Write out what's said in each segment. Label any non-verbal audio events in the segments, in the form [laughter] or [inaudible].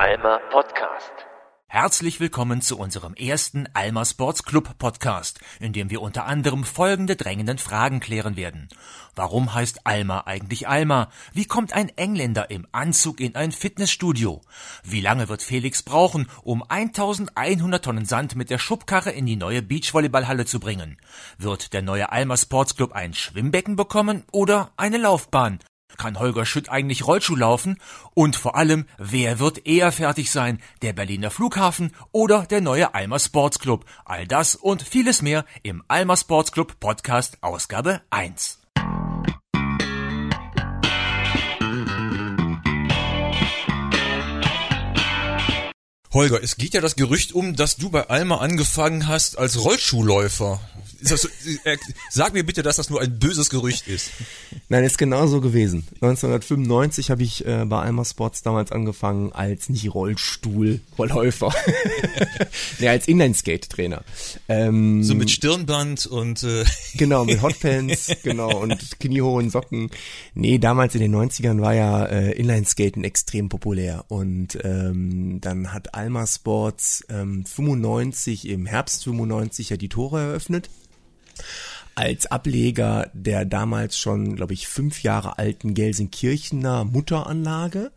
Alma Podcast. Herzlich willkommen zu unserem ersten Alma Sports Club Podcast, in dem wir unter anderem folgende drängenden Fragen klären werden. Warum heißt Alma eigentlich Alma? Wie kommt ein Engländer im Anzug in ein Fitnessstudio? Wie lange wird Felix brauchen, um 1100 Tonnen Sand mit der Schubkarre in die neue Beachvolleyballhalle zu bringen? Wird der neue Alma Sports Club ein Schwimmbecken bekommen oder eine Laufbahn? Kann Holger Schütt eigentlich Rollschuh laufen? Und vor allem, wer wird eher fertig sein? Der Berliner Flughafen oder der neue Alma Sports Club? All das und vieles mehr im Alma Sports Club Podcast Ausgabe 1. Holger, es geht ja das Gerücht um, dass du bei Alma angefangen hast als Rollschuhläufer. Äh, sag mir bitte, dass das nur ein böses Gerücht ist. Nein, ist genau so gewesen. 1995 habe ich äh, bei Alma Sports damals angefangen als nicht Rollstuhl-Rollläufer. [laughs] nee, als Inline-Skate-Trainer. Ähm, so mit Stirnband und äh [laughs] Genau, mit Hotpants, genau, und kniehohen Socken. Nee, damals in den 90ern war ja äh, Inline-Skaten extrem populär. Und ähm, dann hat Alma Sports ähm, 95 im Herbst 95 ja die Tore eröffnet als Ableger der damals schon, glaube ich, fünf Jahre alten Gelsenkirchener Mutteranlage.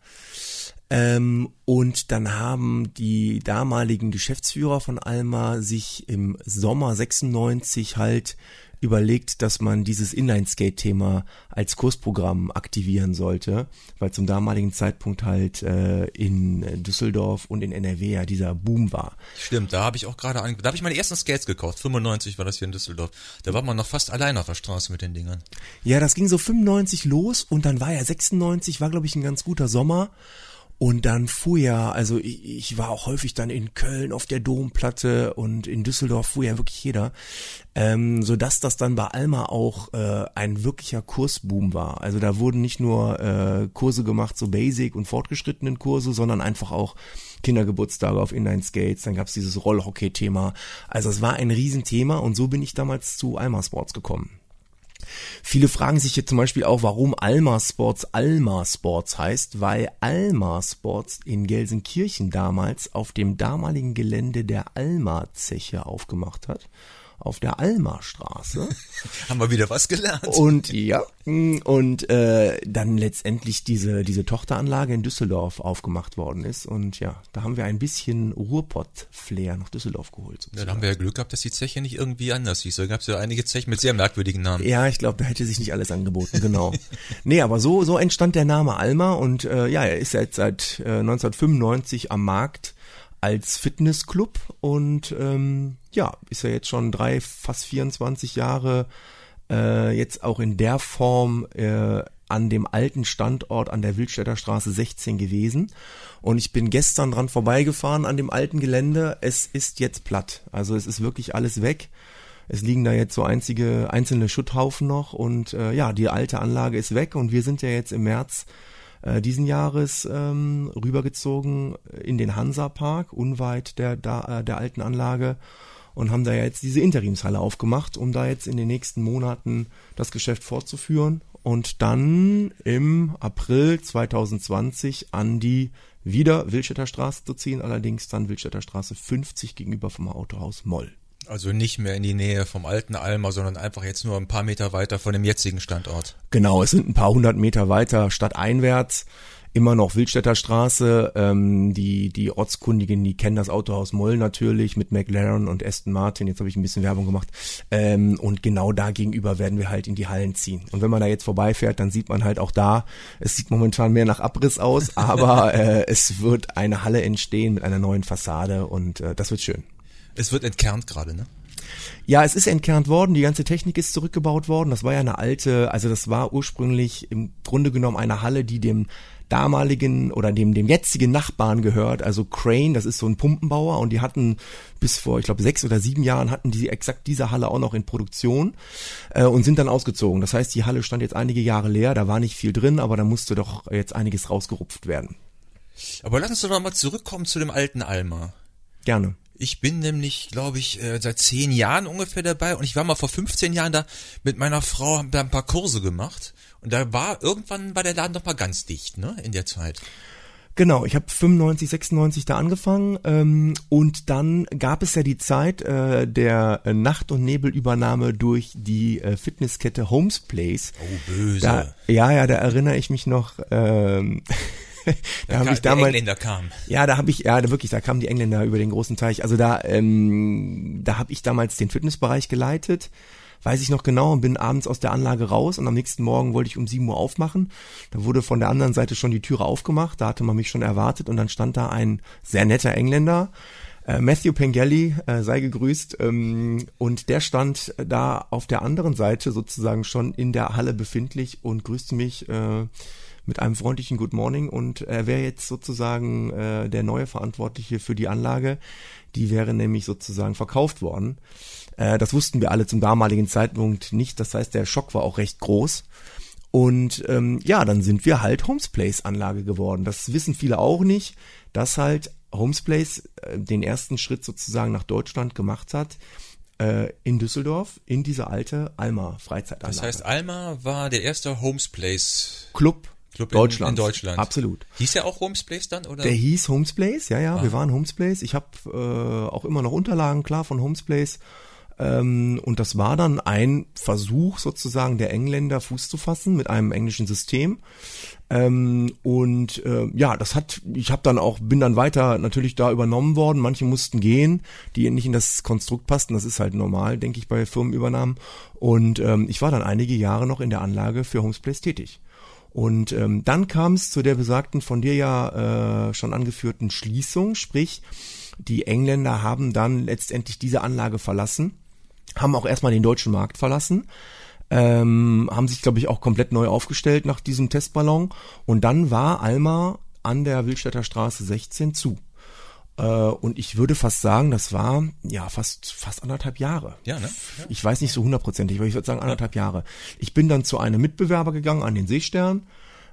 Ähm, und dann haben die damaligen Geschäftsführer von Alma sich im Sommer 96 halt überlegt, dass man dieses Inline-Skate-Thema als Kursprogramm aktivieren sollte, weil zum damaligen Zeitpunkt halt äh, in Düsseldorf und in NRW ja dieser Boom war. Stimmt, da habe ich auch gerade, da habe ich meine ersten Skates gekauft. 95 war das hier in Düsseldorf. Da war man noch fast allein auf der Straße mit den Dingern. Ja, das ging so 95 los und dann war ja 96, war glaube ich ein ganz guter Sommer. Und dann fuhr ja, also ich, ich war auch häufig dann in Köln auf der Domplatte und in Düsseldorf fuhr ja wirklich jeder, ähm, so dass das dann bei Alma auch äh, ein wirklicher Kursboom war. Also da wurden nicht nur äh, Kurse gemacht, so Basic und fortgeschrittenen Kurse, sondern einfach auch Kindergeburtstage auf Inline-Skates, dann gab's dieses Rollhockey-Thema. Also es war ein Riesenthema und so bin ich damals zu Alma Sports gekommen. Viele fragen sich jetzt zum Beispiel auch, warum Alma Sports Alma Sports heißt, weil Alma Sports in Gelsenkirchen damals auf dem damaligen Gelände der Alma Zeche aufgemacht hat auf der Alma-Straße. [laughs] Haben wir wieder was gelernt. Und ja, und äh, dann letztendlich diese, diese Tochteranlage in Düsseldorf aufgemacht worden ist. Und ja, da haben wir ein bisschen Ruhrpott-Flair nach Düsseldorf geholt. Sozusagen. Ja, da haben wir ja Glück gehabt, dass die Zeche nicht irgendwie anders hieß. Da gab es ja einige Zechen mit sehr merkwürdigen Namen. Ja, ich glaube, da hätte sich nicht alles angeboten, genau. [laughs] nee, aber so, so entstand der Name Alma und äh, ja, er ist jetzt seit äh, 1995 am Markt als Fitnessclub und ähm, ja, ist ja jetzt schon drei, fast 24 Jahre äh, jetzt auch in der Form äh, an dem alten Standort an der Wildstädter Straße 16 gewesen. Und ich bin gestern dran vorbeigefahren an dem alten Gelände. Es ist jetzt platt. Also es ist wirklich alles weg. Es liegen da jetzt so einzige einzelne Schutthaufen noch und äh, ja, die alte Anlage ist weg und wir sind ja jetzt im März äh, diesen Jahres ähm, rübergezogen in den Hansa-Park, unweit der, da, äh, der alten Anlage und haben da jetzt diese Interimshalle aufgemacht, um da jetzt in den nächsten Monaten das Geschäft fortzuführen und dann im April 2020 an die wieder Wildstädter Straße zu ziehen, allerdings dann Wildstädter Straße 50 gegenüber vom Autohaus Moll. Also nicht mehr in die Nähe vom alten Alma, sondern einfach jetzt nur ein paar Meter weiter von dem jetzigen Standort. Genau, es sind ein paar hundert Meter weiter stadteinwärts. Immer noch Wildstädter Straße. Ähm, die, die Ortskundigen, die kennen das Autohaus Moll natürlich mit McLaren und Aston Martin. Jetzt habe ich ein bisschen Werbung gemacht. Ähm, und genau da gegenüber werden wir halt in die Hallen ziehen. Und wenn man da jetzt vorbeifährt, dann sieht man halt auch da, es sieht momentan mehr nach Abriss aus, [laughs] aber äh, es wird eine Halle entstehen mit einer neuen Fassade und äh, das wird schön. Es wird entkernt gerade, ne? Ja, es ist entkernt worden, die ganze Technik ist zurückgebaut worden. Das war ja eine alte, also das war ursprünglich im Grunde genommen eine Halle, die dem damaligen oder dem dem jetzigen Nachbarn gehört, also Crane, das ist so ein Pumpenbauer und die hatten bis vor, ich glaube, sechs oder sieben Jahren hatten die exakt diese Halle auch noch in Produktion äh, und sind dann ausgezogen. Das heißt, die Halle stand jetzt einige Jahre leer, da war nicht viel drin, aber da musste doch jetzt einiges rausgerupft werden. Aber lass uns doch mal zurückkommen zu dem alten Alma. Gerne. Ich bin nämlich, glaube ich, äh, seit zehn Jahren ungefähr dabei und ich war mal vor 15 Jahren da mit meiner Frau, haben da ein paar Kurse gemacht und da war irgendwann war der Laden doch mal ganz dicht, ne, in der Zeit. Genau, ich habe 95, 96 da angefangen ähm, und dann gab es ja die Zeit äh, der äh, Nacht- und Nebelübernahme durch die äh, Fitnesskette Homes Place. Oh, böse. Da, ja, ja, da erinnere ich mich noch. Ähm, [laughs] da habe ich damals, ja, da habe ich, ja, da wirklich, da kamen die Engländer über den großen Teich. Also da, ähm, da habe ich damals den Fitnessbereich geleitet weiß ich noch genau und bin abends aus der Anlage raus und am nächsten Morgen wollte ich um 7 Uhr aufmachen. Da wurde von der anderen Seite schon die Türe aufgemacht, da hatte man mich schon erwartet und dann stand da ein sehr netter Engländer, äh, Matthew Pengelly, äh, sei gegrüßt, ähm, und der stand da auf der anderen Seite sozusagen schon in der Halle befindlich und grüßte mich äh, mit einem freundlichen Good Morning und er wäre jetzt sozusagen äh, der neue Verantwortliche für die Anlage. Die wäre nämlich sozusagen verkauft worden. Äh, das wussten wir alle zum damaligen Zeitpunkt nicht. Das heißt, der Schock war auch recht groß. Und ähm, ja, dann sind wir halt Homesplace Anlage geworden. Das wissen viele auch nicht, dass halt Homesplace äh, den ersten Schritt sozusagen nach Deutschland gemacht hat äh, in Düsseldorf in diese alte Alma Freizeitanlage. Das heißt, Alma war der erste Homes Place Club, Club in, Deutschland. in Deutschland. Absolut. Hieß der auch Homes Place dann oder? Der hieß Homesplace, ja, ja, wir waren Homesplace. Ich habe äh, auch immer noch Unterlagen, klar, von Homesplace. Ähm, und das war dann ein Versuch sozusagen der Engländer Fuß zu fassen mit einem englischen System. Ähm, und äh, ja, das hat, ich habe dann auch, bin dann weiter natürlich da übernommen worden. Manche mussten gehen, die nicht in das Konstrukt passten. Das ist halt normal, denke ich, bei Firmenübernahmen. Und ähm, ich war dann einige Jahre noch in der Anlage für Homesplace tätig. Und dann kam es zu der besagten, von dir ja äh, schon angeführten Schließung, sprich, die Engländer haben dann letztendlich diese Anlage verlassen, haben auch erstmal den deutschen Markt verlassen, ähm, haben sich, glaube ich, auch komplett neu aufgestellt nach diesem Testballon. Und dann war Alma an der Wildstädter Straße 16 zu. Äh, und ich würde fast sagen, das war ja fast fast anderthalb Jahre. Ja, ne? Ich weiß nicht so hundertprozentig, aber ich würde sagen anderthalb Jahre. Ich bin dann zu einem Mitbewerber gegangen an den Seestern,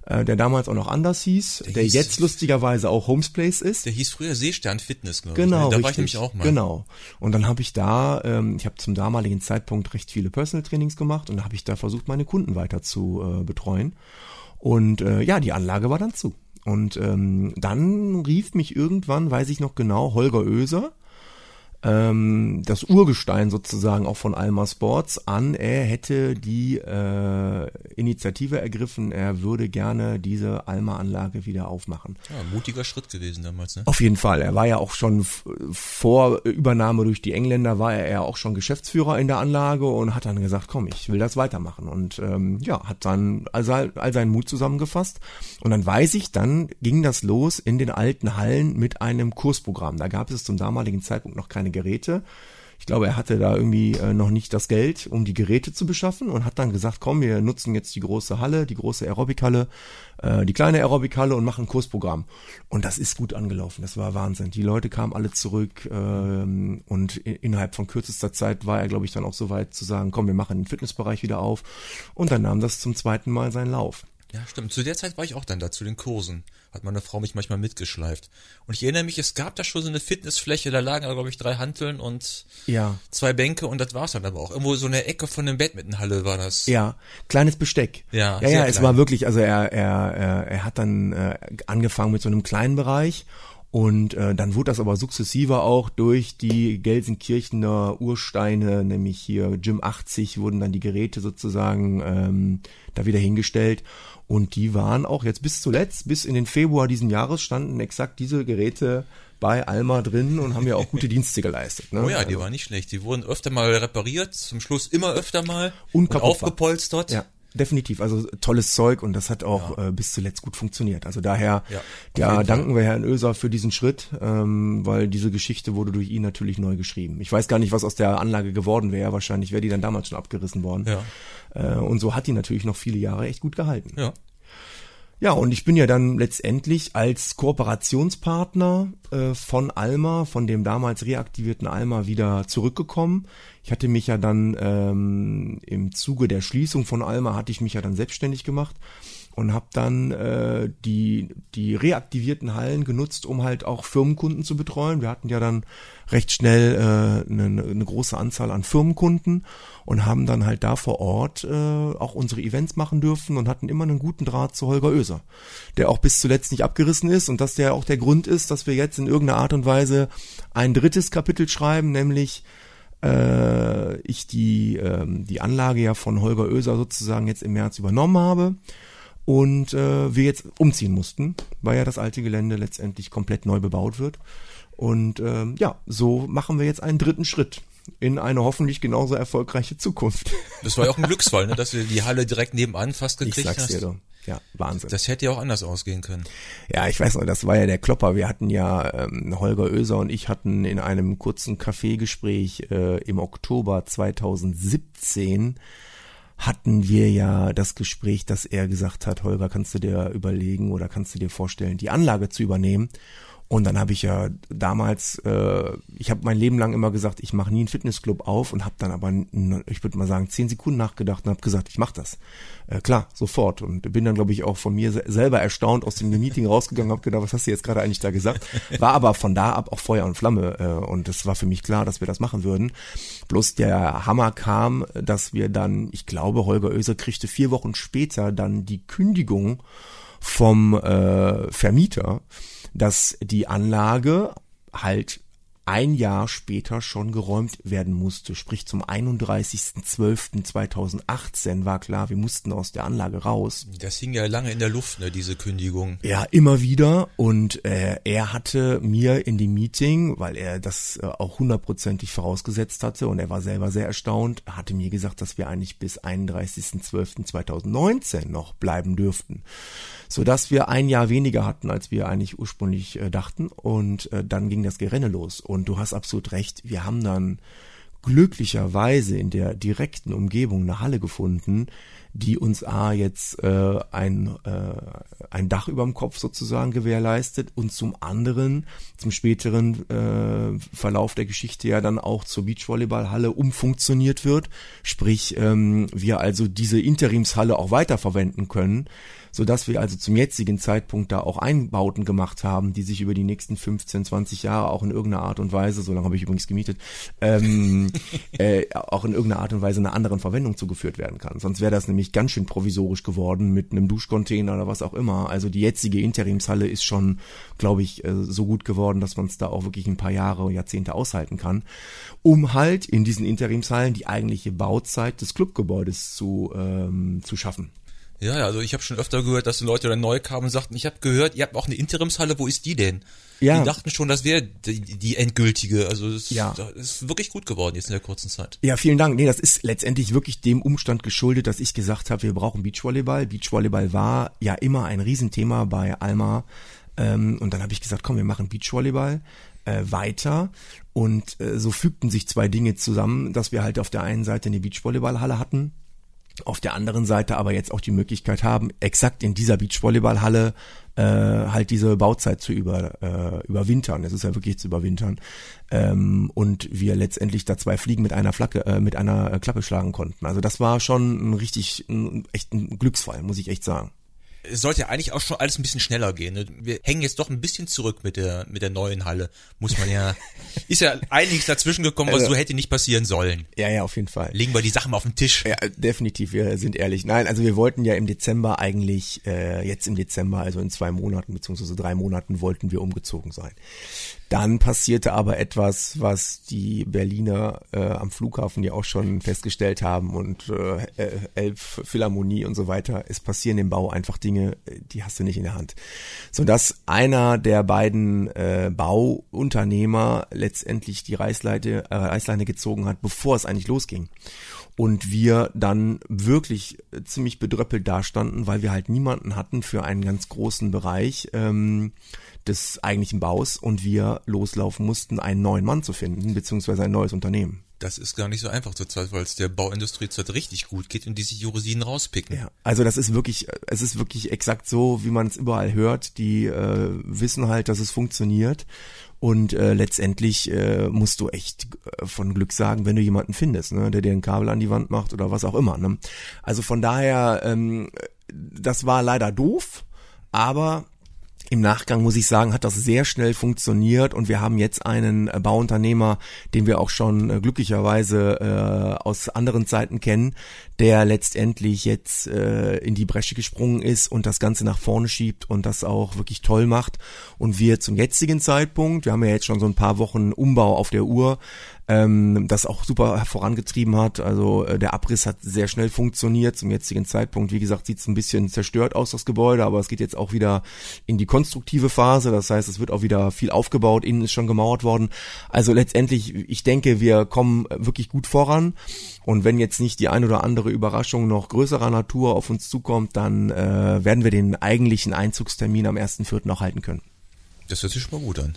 äh, der damals auch noch anders hieß, der, hieß- jetzt lustigerweise auch Homesplace ist. Der hieß früher Seestern Fitness, glaube ich. Genau, Da richtig. war ich nämlich auch mal. Genau. Und dann habe ich da, ähm, ich habe zum damaligen Zeitpunkt recht viele Personal Trainings gemacht und habe ich da versucht, meine Kunden weiter zu äh, betreuen. Und äh, ja, die Anlage war dann zu. Und ähm, dann rief mich irgendwann, weiß ich noch genau, Holger Oeser, ähm, das Urgestein sozusagen auch von Alma Sports an. Er hätte die äh, Initiative ergriffen, er würde gerne diese Alma-Anlage wieder aufmachen. Ja, mutiger Schritt gewesen damals, ne? Auf jeden Fall. Er war ja auch schon vor Übernahme durch die Engländer, war er ja auch schon Geschäftsführer in der Anlage und hat dann gesagt, komm, ich will das weitermachen. Und ähm, ja, hat dann all, sein- all seinen Mut zusammengefasst. Und dann weiß ich, dann ging das los in den alten Hallen mit einem Kursprogramm. Da gab es zum damaligen Zeitpunkt noch keine Geräte. Ich glaube, er hatte da irgendwie äh, noch nicht das Geld, um die Geräte zu beschaffen und hat dann gesagt, komm, wir nutzen jetzt die große Halle, die große Aerobikhalle, äh, die kleine Aerobikhalle und machen ein Kursprogramm. Und das ist gut angelaufen, das war Wahnsinn. Die Leute kamen alle zurück ähm, und innerhalb von kürzester Zeit war er, glaube ich, dann auch so weit zu sagen, komm, wir machen den Fitnessbereich wieder auf. Und dann nahm das zum zweiten Mal seinen Lauf. Ja, stimmt. Zu der Zeit war ich auch dann da, zu den Kursen. Hat meine Frau mich manchmal mitgeschleift. Und ich erinnere mich, es gab da schon so eine Fitnessfläche, da lagen, glaube ich, drei Hanteln und Ja. zwei Bänke und das war's dann aber auch. Irgendwo so eine Ecke von der Badmintonhalle war das. Ja, kleines Besteck. Ja, ja, ja es war wirklich, also er, er, er, er hat dann äh, angefangen mit so einem kleinen Bereich und äh, dann wurde das aber sukzessiver auch durch die Gelsenkirchener Ursteine, nämlich hier Gym 80, wurden dann die Geräte sozusagen ähm, da wieder hingestellt und die waren auch jetzt bis zuletzt, bis in den Februar diesen Jahres standen exakt diese Geräte bei Alma drin und haben ja auch gute [laughs] Dienste geleistet. Ne? Oh ja, die Also- waren nicht schlecht. Die wurden öfter mal repariert, zum Schluss immer öfter mal Und und war. aufgepolstert. Ja, definitiv. Also tolles Zeug und das hat auch äh, bis zuletzt gut funktioniert. Also daher, Ja, ja, jeden danken wir Herrn Oeser für diesen Schritt, ähm, weil diese Geschichte wurde durch ihn natürlich neu geschrieben. Ich weiß gar nicht, was aus der Anlage geworden wäre. Wahrscheinlich wäre die dann damals schon abgerissen worden. Ja. Äh, und so hat die natürlich noch viele Jahre echt gut gehalten. Ja. Ja, und ich bin ja dann letztendlich als Kooperationspartner äh, von Alma, von dem damals reaktivierten Alma, wieder zurückgekommen. Ich hatte mich ja dann ähm, im Zuge der Schließung von Alma, hatte ich mich ja dann selbstständig gemacht und habe dann äh, die die reaktivierten Hallen genutzt, um halt auch Firmenkunden zu betreuen. Wir hatten ja dann recht schnell äh, eine, eine große Anzahl an Firmenkunden und haben dann halt da vor Ort äh, auch unsere Events machen dürfen und hatten immer einen guten Draht zu Holger Oeser, der auch bis zuletzt nicht abgerissen ist und dass der auch der Grund ist, dass wir jetzt in irgendeiner Art und Weise ein drittes Kapitel schreiben, nämlich äh, ich die, äh, die Anlage ja von Holger Oeser sozusagen jetzt im März übernommen habe und äh, wir jetzt umziehen mussten, weil ja das alte Gelände letztendlich komplett neu bebaut wird. Und äh, ja, so machen wir jetzt einen dritten Schritt in eine hoffentlich genauso erfolgreiche Zukunft. Das war ja auch ein [laughs] Glücksfall, ne, dass wir die Halle direkt nebenan fast gekriegt ich sag's hast. dir doch. Ja, Wahnsinn. Das hätte ja auch anders ausgehen können. Ja, ich weiß noch, das war ja der Klopper. Wir hatten ja, ähm, Holger Oeser und ich hatten in einem kurzen Kaffeegespräch äh, im Oktober 2017 hatten wir ja das Gespräch, dass er gesagt hat, Holger, kannst du dir überlegen oder kannst du dir vorstellen, die Anlage zu übernehmen? Und dann habe ich ja damals, äh, ich habe mein Leben lang immer gesagt, ich mache nie einen Fitnessclub auf und habe dann aber, ich würde mal sagen, zehn Sekunden nachgedacht und habe gesagt, ich mache das. Äh, klar, sofort. Und bin dann, glaube ich, auch von mir selber erstaunt aus dem Meeting rausgegangen, habe gedacht, was hast du jetzt gerade eigentlich da gesagt? War aber von da ab auch Feuer und Flamme. Äh, und es war für mich klar, dass wir das machen würden. Bloß der Hammer kam, dass wir dann, ich glaube, Holger Oeser kriegte vier Wochen später dann die Kündigung vom äh, Vermieter, dass die Anlage halt ein Jahr später schon geräumt werden musste. Sprich zum 31.12.2018 war klar, wir mussten aus der Anlage raus. Das hing ja lange in der Luft, ne, diese Kündigung. Ja, immer wieder. Und äh, er hatte mir in dem Meeting, weil er das äh, auch hundertprozentig vorausgesetzt hatte und er war selber sehr erstaunt, hatte mir gesagt, dass wir eigentlich bis 31.12.2019 noch bleiben dürften so dass wir ein Jahr weniger hatten, als wir eigentlich ursprünglich äh, dachten. Und äh, dann ging das Gerenne los. Und du hast absolut recht, wir haben dann glücklicherweise in der direkten Umgebung eine Halle gefunden, die uns A jetzt äh, ein, äh, ein Dach über dem Kopf sozusagen gewährleistet und zum anderen, zum späteren äh, Verlauf der Geschichte ja dann auch zur Beachvolleyballhalle umfunktioniert wird. Sprich, ähm, wir also diese Interimshalle auch weiterverwenden können so dass wir also zum jetzigen Zeitpunkt da auch Einbauten gemacht haben, die sich über die nächsten 15, 20 Jahre auch in irgendeiner Art und Weise, so lange habe ich übrigens gemietet, ähm, [laughs] äh, auch in irgendeiner Art und Weise einer anderen Verwendung zugeführt werden kann. Sonst wäre das nämlich ganz schön provisorisch geworden mit einem Duschcontainer oder was auch immer. Also die jetzige Interimshalle ist schon, glaube ich, äh, so gut geworden, dass man es da auch wirklich ein paar Jahre, Jahrzehnte aushalten kann, um halt in diesen Interimshallen die eigentliche Bauzeit des Clubgebäudes zu, ähm, zu schaffen. Ja, also ich habe schon öfter gehört, dass die Leute dann neu kamen und sagten, ich habe gehört, ihr habt auch eine Interimshalle, wo ist die denn? Ja. Die dachten schon, das wäre die, die endgültige. Also es ja. ist wirklich gut geworden jetzt in der kurzen Zeit. Ja, vielen Dank. Nee, das ist letztendlich wirklich dem Umstand geschuldet, dass ich gesagt habe, wir brauchen Beachvolleyball. Beachvolleyball war ja immer ein Riesenthema bei Alma. Ähm, und dann habe ich gesagt, komm, wir machen Beachvolleyball äh, weiter. Und äh, so fügten sich zwei Dinge zusammen, dass wir halt auf der einen Seite eine Beachvolleyballhalle hatten, auf der anderen Seite aber jetzt auch die Möglichkeit haben, exakt in dieser Beachvolleyballhalle äh, halt diese Bauzeit zu über, äh, überwintern. Es ist ja wirklich zu überwintern. Ähm, und wir letztendlich da zwei Fliegen mit einer Flagge, äh, mit einer Klappe schlagen konnten. Also das war schon ein richtig, ein, echt ein Glücksfall, muss ich echt sagen es sollte ja eigentlich auch schon alles ein bisschen schneller gehen. Ne? Wir hängen jetzt doch ein bisschen zurück mit der mit der neuen Halle. Muss man ja. [laughs] ist ja einiges dazwischen gekommen, was also, so hätte nicht passieren sollen. Ja, ja, auf jeden Fall. Legen wir die Sachen mal auf den Tisch. Ja, definitiv. Wir sind ehrlich. Nein, also wir wollten ja im Dezember eigentlich äh, jetzt im Dezember, also in zwei Monaten beziehungsweise drei Monaten wollten wir umgezogen sein. Dann passierte aber etwas, was die Berliner äh, am Flughafen ja auch schon festgestellt haben und äh, Elf Philharmonie und so weiter. Es passieren im Bau einfach Dinge, die hast du nicht in der Hand. Sodass einer der beiden äh, Bauunternehmer letztendlich die Reißleite, äh, Reißleine gezogen hat, bevor es eigentlich losging und wir dann wirklich ziemlich bedröppelt dastanden, weil wir halt niemanden hatten für einen ganz großen Bereich. Ähm, des eigentlichen Baus und wir loslaufen mussten, einen neuen Mann zu finden, beziehungsweise ein neues Unternehmen. Das ist gar nicht so einfach zurzeit, weil es der Bauindustrie zurzeit richtig gut geht und die sich die Rosinen rauspicken. Ja, also das ist wirklich, es ist wirklich exakt so, wie man es überall hört. Die äh, wissen halt, dass es funktioniert und äh, letztendlich äh, musst du echt äh, von Glück sagen, wenn du jemanden findest, ne, der dir ein Kabel an die Wand macht oder was auch immer. Ne? Also von daher ähm, das war leider doof, aber im Nachgang muss ich sagen, hat das sehr schnell funktioniert und wir haben jetzt einen äh, Bauunternehmer, den wir auch schon äh, glücklicherweise äh, aus anderen Zeiten kennen, der letztendlich jetzt äh, in die Bresche gesprungen ist und das Ganze nach vorne schiebt und das auch wirklich toll macht. Und wir zum jetzigen Zeitpunkt, wir haben ja jetzt schon so ein paar Wochen Umbau auf der Uhr, ähm, das auch super vorangetrieben hat. Also äh, der Abriss hat sehr schnell funktioniert zum jetzigen Zeitpunkt. Wie gesagt, sieht es ein bisschen zerstört aus, das Gebäude, aber es geht jetzt auch wieder in die konstruktive Phase. Das heißt, es wird auch wieder viel aufgebaut, innen ist schon gemauert worden. Also letztendlich, ich denke, wir kommen wirklich gut voran. Und wenn jetzt nicht die ein oder andere Überraschung noch größerer Natur auf uns zukommt, dann äh, werden wir den eigentlichen Einzugstermin am 1.4. noch halten können. Das hört sich schon mal gut an.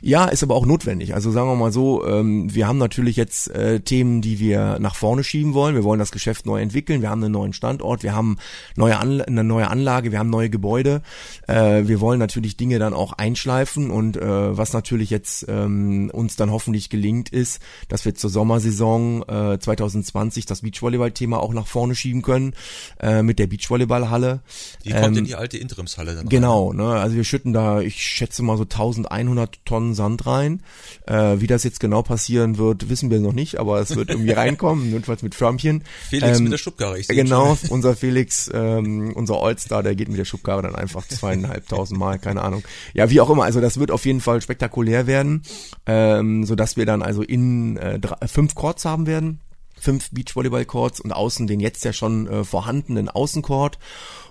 Ja, ist aber auch notwendig. Also sagen wir mal so, ähm, wir haben natürlich jetzt äh, Themen, die wir nach vorne schieben wollen. Wir wollen das Geschäft neu entwickeln. Wir haben einen neuen Standort, wir haben neue Anla eine neue Anlage, wir haben neue Gebäude. Äh, wir wollen natürlich Dinge dann auch einschleifen und äh, was natürlich jetzt ähm, uns dann hoffentlich gelingt ist, dass wir zur Sommersaison äh, 2020 das Beachvolleyball-Thema auch nach vorne schieben können äh, mit der Beachvolleyballhalle. Die kommt ähm, in die alte Interimshalle dann Genau, ne, also wir schütten da, ich schätze mal so 1100 Tonnen Sand rein. Äh, wie das jetzt genau passieren wird, wissen wir noch nicht, aber es wird irgendwie [laughs] reinkommen, jedenfalls mit Förmchen. Felix ähm, mit der Schubkarre, ich Genau, schon. [laughs] unser Felix, ähm, unser Allstar, der geht mit der Schubkarre dann einfach [laughs] zweieinhalbtausend Mal, keine Ahnung. Ja, wie auch immer, also das wird auf jeden Fall spektakulär werden, ähm, so dass wir dann also in äh, drei, fünf Courts haben werden fünf Beachvolleyball-Courts und außen den jetzt ja schon äh, vorhandenen Außencourt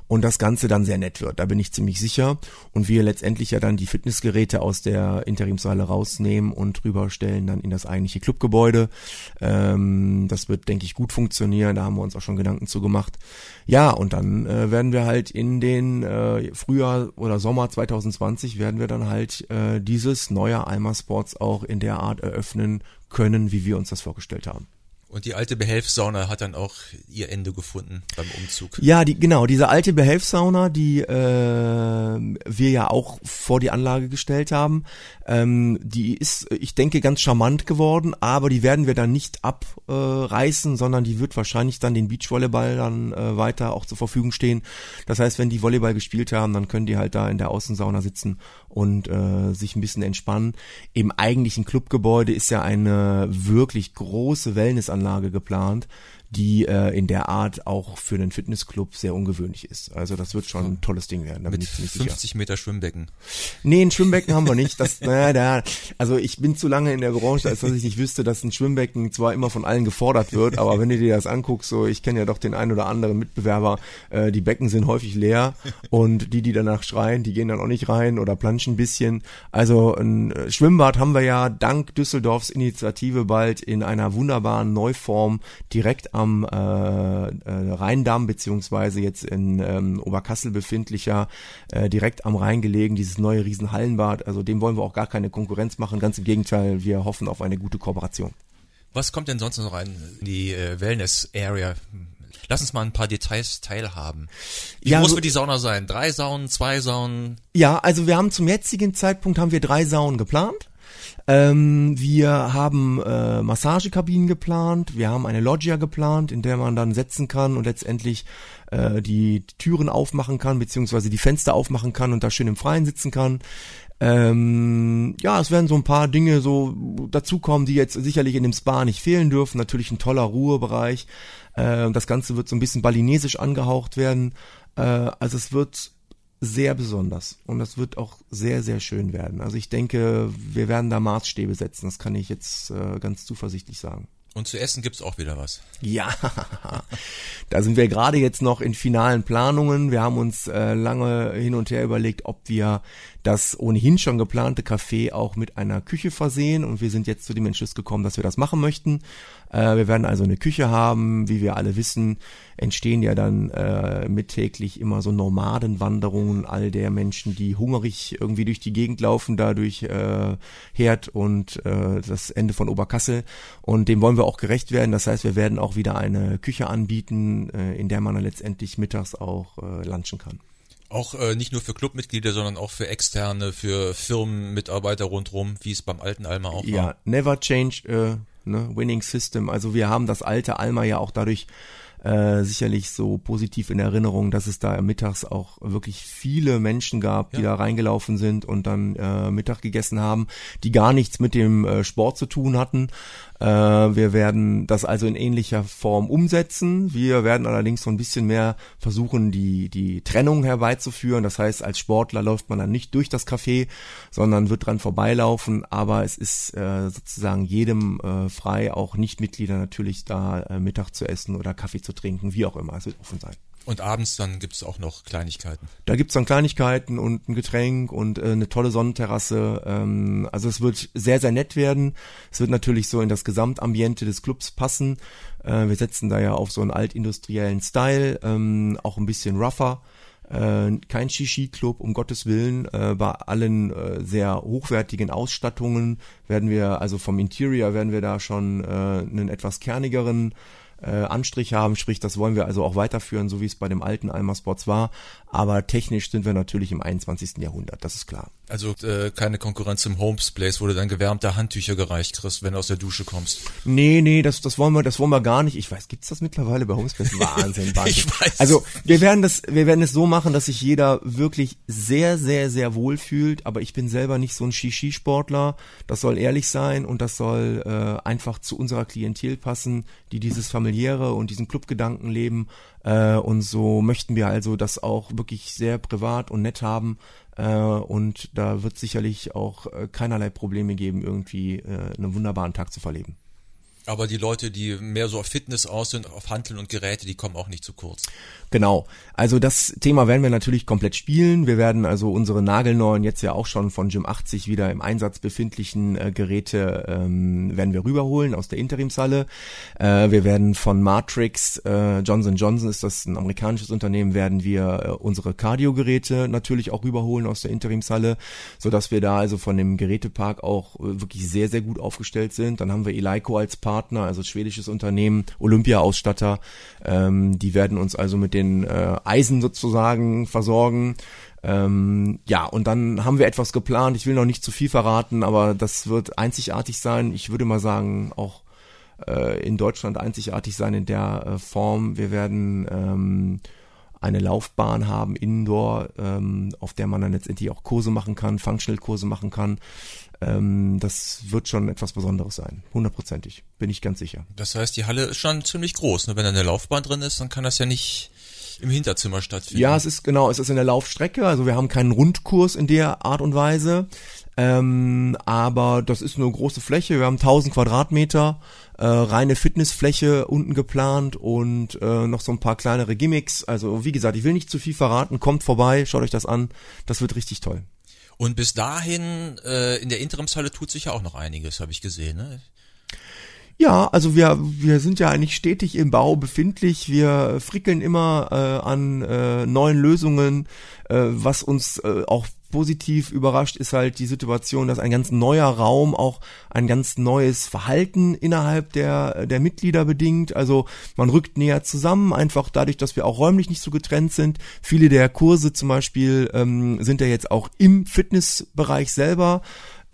und das Ganze dann sehr nett wird. Da bin ich ziemlich sicher. Und wir letztendlich ja dann die Fitnessgeräte aus der Interimshalle rausnehmen und rüberstellen dann in das eigentliche Clubgebäude. Ähm, das wird, denke ich, gut funktionieren. Da haben wir uns auch schon Gedanken zu gemacht. Ja, und dann äh, werden wir halt in den äh, Frühjahr oder Sommer 2020 werden wir dann halt äh, dieses neue Alma Sports auch in der Art eröffnen können, wie wir uns das vorgestellt haben. Und die alte Behelfssauna hat dann auch ihr Ende gefunden beim Umzug. Ja, die, genau, diese alte Behelfssauna, die äh, wir ja auch vor die Anlage gestellt haben, ähm, die ist, ich denke, ganz charmant geworden, aber die werden wir dann nicht abreißen, sondern die wird wahrscheinlich dann den Beachvolleyball dann äh, weiter auch zur Verfügung stehen. Das heißt, wenn die Volleyball gespielt haben, dann können die halt da in der Außensauna sitzen und äh, sich ein bisschen entspannen. Im eigentlichen Clubgebäude ist ja eine wirklich große Wellnessanlage geplant die äh, in der Art auch für einen Fitnessclub sehr ungewöhnlich ist. Also das wird schon ein tolles Ding werden. Da Mit bin ich ziemlich 50 sicher. Meter Schwimmbecken. Nee, ein Schwimmbecken haben wir nicht. Das, [laughs] naja, da, also ich bin zu lange in der Branche, als dass ich nicht wüsste, dass ein Schwimmbecken zwar immer von allen gefordert wird, aber wenn du dir das anguckst, so ich kenne ja doch den einen oder anderen Mitbewerber, äh, die Becken sind häufig leer und die, die danach schreien, die gehen dann auch nicht rein oder planschen ein bisschen. Also ein Schwimmbad haben wir ja dank Düsseldorfs Initiative bald in einer wunderbaren Neuform direkt am äh, äh, Rheindamm beziehungsweise jetzt in ähm, Oberkassel befindlicher, äh, direkt am Rhein gelegen, dieses neue Riesenhallenbad. Also dem wollen wir auch gar keine Konkurrenz machen, ganz im Gegenteil, wir hoffen auf eine gute Kooperation. Was kommt denn sonst noch rein in die äh, Wellness-Area? Lass uns mal ein paar Details teilhaben. Wie ja, groß wird die Sauna sein? Drei Saunen, zwei Saunen? Ja, also wir haben zum jetzigen Zeitpunkt haben wir drei Saunen geplant. Ähm, wir haben äh, Massagekabinen geplant, wir haben eine Loggia geplant, in der man dann setzen kann und letztendlich äh, die Türen aufmachen kann, beziehungsweise die Fenster aufmachen kann und da schön im Freien sitzen kann. Ähm, ja, es werden so ein paar Dinge so dazukommen, die jetzt sicherlich in dem Spa nicht fehlen dürfen. Natürlich ein toller Ruhebereich. Äh, das Ganze wird so ein bisschen balinesisch angehaucht werden. Äh, also es wird sehr besonders und das wird auch sehr, sehr schön werden. Also ich denke, wir werden da Maßstäbe setzen, das kann ich jetzt äh, ganz zuversichtlich sagen. Und zu essen gibt's auch wieder was. Ja, [laughs] da sind wir gerade jetzt noch in finalen Planungen. Wir haben uns äh, lange hin und her überlegt, ob wir das ohnehin schon geplante Café auch mit einer Küche versehen. Und wir sind jetzt zu dem Entschluss gekommen, dass wir das machen möchten. Äh, wir werden also eine Küche haben. Wie wir alle wissen, entstehen ja dann äh, mittäglich immer so Nomadenwanderungen all der Menschen, die hungrig irgendwie durch die Gegend laufen, da durch äh, Herd und äh, das Ende von Oberkassel. Und dem wollen wir auch gerecht werden. Das heißt, wir werden auch wieder eine Küche anbieten, äh, in der man dann letztendlich mittags auch äh, lunchen kann. Auch äh, nicht nur für Clubmitglieder, sondern auch für externe, für Firmenmitarbeiter rundherum, wie es beim alten Alma auch war. Ja, never change äh, ne, winning system. Also wir haben das alte Alma ja auch dadurch äh, sicherlich so positiv in Erinnerung, dass es da mittags auch wirklich viele Menschen gab, die ja. da reingelaufen sind und dann äh, Mittag gegessen haben, die gar nichts mit dem äh, Sport zu tun hatten. Äh, wir werden das also in ähnlicher Form umsetzen. Wir werden allerdings so ein bisschen mehr versuchen, die, die Trennung herbeizuführen. Das heißt, als Sportler läuft man dann nicht durch das Café, sondern wird dran vorbeilaufen. Aber es ist äh, sozusagen jedem äh, frei, auch Nichtmitglieder natürlich da äh, Mittag zu essen oder Kaffee zu trinken, wie auch immer. Es wird offen sein. Und abends dann gibt's auch noch Kleinigkeiten. Da gibt's dann Kleinigkeiten und ein Getränk und äh, eine tolle Sonnenterrasse. Ähm, also es wird sehr, sehr nett werden. Es wird natürlich so in das Gesamtambiente des Clubs passen. Äh, wir setzen da ja auf so einen altindustriellen Style, ähm, auch ein bisschen rougher. Äh, kein Shishi-Club, um Gottes Willen. Äh, bei allen äh, sehr hochwertigen Ausstattungen werden wir, also vom Interior werden wir da schon äh, einen etwas kernigeren äh, Anstrich haben, sprich, das wollen wir also auch weiterführen, so wie es bei dem alten Alma Sports war. Aber technisch sind wir natürlich im 21. Jahrhundert, das ist klar. Also äh, keine Konkurrenz im Homes Place, wo du dann gewärmte Handtücher gereicht kriegst, wenn du aus der Dusche kommst. Nee, nee, das, das wollen wir, das wollen wir gar nicht. Ich weiß, gibt's das mittlerweile bei Homes Place? [laughs] Wahnsinn, Wahnsinn. ich weiß. Also wir werden das, wir werden es so machen, dass sich jeder wirklich sehr, sehr, sehr wohl fühlt. Aber ich bin selber nicht so ein Shishi-Sportler. Das soll ehrlich sein und das soll äh, einfach zu unserer Klientel passen, die dieses familiäre und diesen Clubgedanken leben. Äh, und so möchten wir also das auch wirklich sehr privat und nett haben. Äh, und da wird sicherlich auch äh, keinerlei Probleme geben, irgendwie äh, einen wunderbaren Tag zu verleben. Aber die Leute, die mehr so auf Fitness aus sind, auf Handeln und Geräte, die kommen auch nicht zu kurz. Genau. Also das Thema werden wir natürlich komplett spielen. Wir werden also unsere nagelneuen, jetzt ja auch schon von Gym 80 wieder im Einsatz befindlichen äh, Geräte ähm, werden wir rüberholen aus der Interimshalle. Äh, wir werden von Matrix, äh, Johnson Johnson ist das ein amerikanisches Unternehmen, werden wir äh, unsere Cardio-Geräte natürlich auch rüberholen aus der Interimshalle, sodass wir da also von dem Gerätepark auch äh, wirklich sehr, sehr gut aufgestellt sind. Dann haben wir Eleiko als Partner Partner, also schwedisches Unternehmen, Olympia-Ausstatter. Ähm, die werden uns also mit den äh, Eisen sozusagen versorgen. Ähm, ja, und dann haben wir etwas geplant. Ich will noch nicht zu viel verraten, aber das wird einzigartig sein. Ich würde mal sagen, auch äh, in Deutschland einzigartig sein in der äh, Form. Wir werden ähm, eine Laufbahn haben, Indoor, ähm, auf der man dann letztendlich auch Kurse machen kann, Functional-Kurse machen kann. Ähm, das wird schon etwas Besonderes sein. Hundertprozentig. Bin ich ganz sicher. Das heißt, die Halle ist schon ziemlich groß. Ne? Wenn da eine Laufbahn drin ist, dann kann das ja nicht im Hinterzimmer stattfinden. Ja, es ist genau, es ist in der Laufstrecke. Also wir haben keinen Rundkurs in der Art und Weise. Ähm, aber das ist eine große Fläche. Wir haben 1000 Quadratmeter äh, reine Fitnessfläche unten geplant und äh, noch so ein paar kleinere Gimmicks. Also wie gesagt, ich will nicht zu viel verraten. Kommt vorbei, schaut euch das an. Das wird richtig toll. Und bis dahin äh, in der Interimshalle tut sich ja auch noch einiges, habe ich gesehen. Ne? Ja, also wir, wir sind ja eigentlich stetig im Bau befindlich. Wir frickeln immer äh, an äh, neuen Lösungen. Äh, was uns äh, auch positiv überrascht ist halt die Situation, dass ein ganz neuer Raum auch ein ganz neues Verhalten innerhalb der, der Mitglieder bedingt. Also man rückt näher zusammen, einfach dadurch, dass wir auch räumlich nicht so getrennt sind. Viele der Kurse zum Beispiel ähm, sind ja jetzt auch im Fitnessbereich selber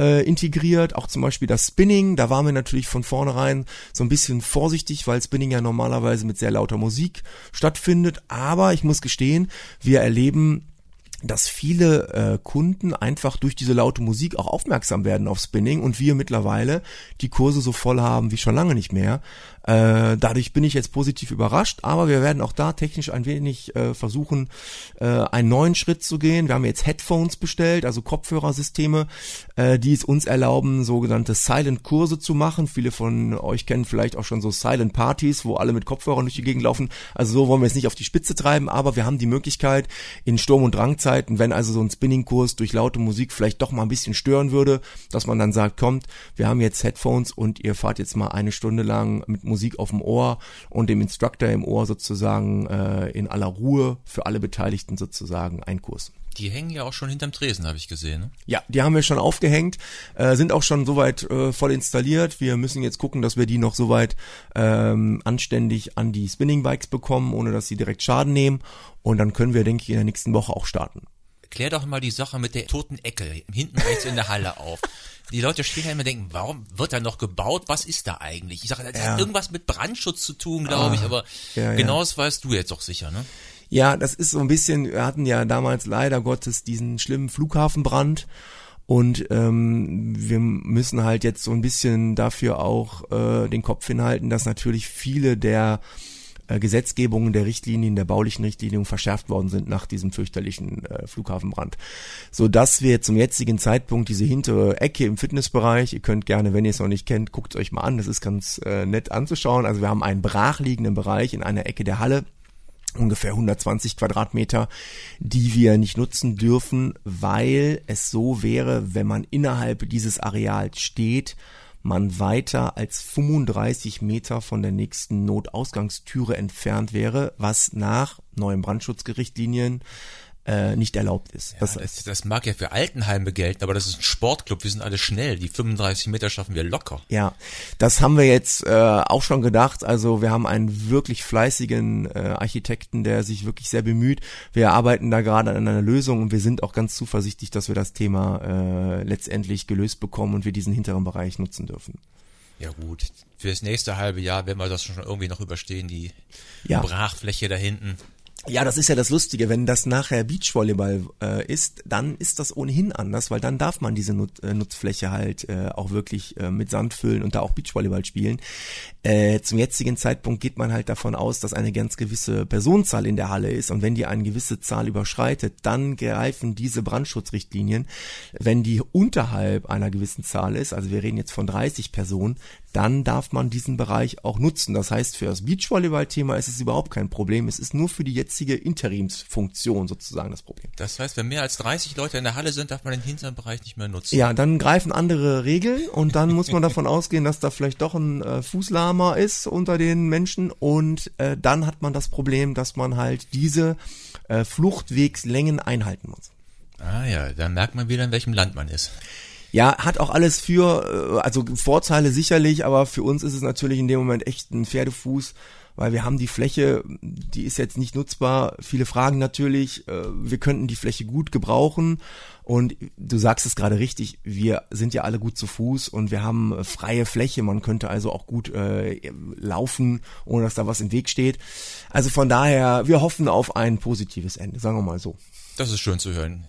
äh, integriert, auch zum Beispiel das Spinning, da waren wir natürlich von vornherein so ein bisschen vorsichtig, weil Spinning ja normalerweise mit sehr lauter Musik stattfindet, aber ich muss gestehen, wir erleben dass viele äh, Kunden einfach durch diese laute Musik auch aufmerksam werden auf Spinning und wir mittlerweile die Kurse so voll haben wie schon lange nicht mehr. Äh, dadurch bin ich jetzt positiv überrascht, aber wir werden auch da technisch ein wenig äh, versuchen, äh, einen neuen Schritt zu gehen. Wir haben jetzt Headphones bestellt, also Kopfhörersysteme, äh, die es uns erlauben, sogenannte Silent-Kurse zu machen. Viele von euch kennen vielleicht auch schon so Silent-Partys, wo alle mit Kopfhörern durch die Gegend laufen. Also so wollen wir es nicht auf die Spitze treiben, aber wir haben die Möglichkeit, in Sturm- und Drangzeiten, wenn also so ein Spinning-Kurs durch laute Musik vielleicht doch mal ein bisschen stören würde, dass man dann sagt, kommt, wir haben jetzt Headphones und ihr fahrt jetzt mal eine Stunde lang mit Musik auf dem Ohr und dem Instructor im Ohr sozusagen äh, in aller Ruhe für alle Beteiligten sozusagen ein Kurs. Die hängen ja auch schon hinterm Tresen, habe ich gesehen. Ne? Ja, die haben wir schon aufgehängt, äh, sind auch schon soweit äh, voll installiert. Wir müssen jetzt gucken, dass wir die noch soweit ähm, anständig an die Spinning Bikes bekommen, ohne dass sie direkt Schaden nehmen. Und dann können wir, denke ich, in der nächsten Woche auch starten klär doch mal die Sache mit der toten Ecke hinten rechts in der Halle auf. [laughs] Die Leute stehen da immer denken, warum wird da noch gebaut? Was ist da eigentlich? Ich sage, das ja. hat irgendwas mit Brandschutz zu tun, glaube ah, ich, aber ja, genau das weißt du jetzt doch sicher, ne? Ja, das ist so ein bisschen, wir hatten ja damals leider Gottes diesen schlimmen Flughafenbrand und ähm, wir müssen halt jetzt so ein bisschen dafür auch äh, den Kopf hinhalten, dass natürlich viele der Gesetzgebungen der Richtlinien, der baulichen Richtlinien verschärft worden sind nach diesem fürchterlichen äh, Flughafenbrand. So dass wir zum jetzigen Zeitpunkt diese hintere Ecke im Fitnessbereich, ihr könnt gerne, wenn ihr es noch nicht kennt, guckt euch mal an, das ist ganz äh, nett anzuschauen. Also wir haben einen brachliegenden Bereich in einer Ecke der Halle ungefähr 120 Quadratmeter, die wir nicht nutzen dürfen, weil es so wäre, wenn man innerhalb dieses Areals steht, man weiter als 35 Meter von der nächsten Notausgangstüre entfernt wäre, was nach neuen Brandschutzgerichtlinien äh, nicht erlaubt ist. Ja, das, das, das, mag ja für Altenheime gelten, aber das ist ein Sportclub, wir sind alle schnell, die 35 Meter schaffen wir locker. Ja, das haben wir jetzt äh, auch schon gedacht. Also wir haben einen wirklich fleißigen äh, Architekten, der sich wirklich sehr bemüht. Wir arbeiten da gerade an einer Lösung und wir sind auch ganz zuversichtlich, dass wir das Thema äh, letztendlich gelöst bekommen und wir diesen hinteren Bereich nutzen dürfen. Ja gut, für das nächste halbe Jahr werden wir das schon irgendwie noch überstehen, die ja. Brachfläche da hinten. Ja, das ist ja das Lustige, wenn das nachher Beachvolleyball äh, ist, dann ist das ohnehin anders, weil dann darf man diese Nut äh, Nutzfläche halt äh, auch wirklich äh, mit Sand füllen und da auch Beachvolleyball spielen. Äh, zum jetzigen Zeitpunkt geht man halt davon aus, dass eine ganz gewisse Personenzahl in der Halle ist und wenn die eine gewisse Zahl überschreitet, dann greifen diese Brandschutzrichtlinien. Wenn die unterhalb einer gewissen Zahl ist, also wir reden jetzt von 30 Personen, dann darf man diesen Bereich auch nutzen. Das heißt, für das Beachvolleyball-Thema ist es überhaupt kein Problem. Es ist nur für die jetzige Interimsfunktion sozusagen das Problem. Das heißt, wenn mehr als 30 Leute in der Halle sind, darf man den hinteren Bereich nicht mehr nutzen. Ja, dann greifen andere Regeln und dann muss man davon [laughs] ausgehen, dass da vielleicht doch ein äh, Fußlahmer ist unter den Menschen und äh, dann hat man das Problem, dass man halt diese äh, Fluchtwegslängen einhalten muss. Ah ja, dann merkt man wieder, in welchem Land man ist. Ja, hat auch alles für, äh, also Vorteile sicherlich, aber für uns ist es natürlich in dem Moment echt ein Pferdefuß, weil wir haben die Fläche, die ist jetzt nicht nutzbar. Viele fragen natürlich, äh, wir könnten die Fläche gut gebrauchen. Und du sagst es gerade richtig, wir sind ja alle gut zu Fuß und wir haben freie Fläche. Man könnte also auch gut äh, laufen, ohne dass da was im Weg steht. Also von daher, wir hoffen auf ein positives Ende, sagen wir mal so. Das ist schön zu hören.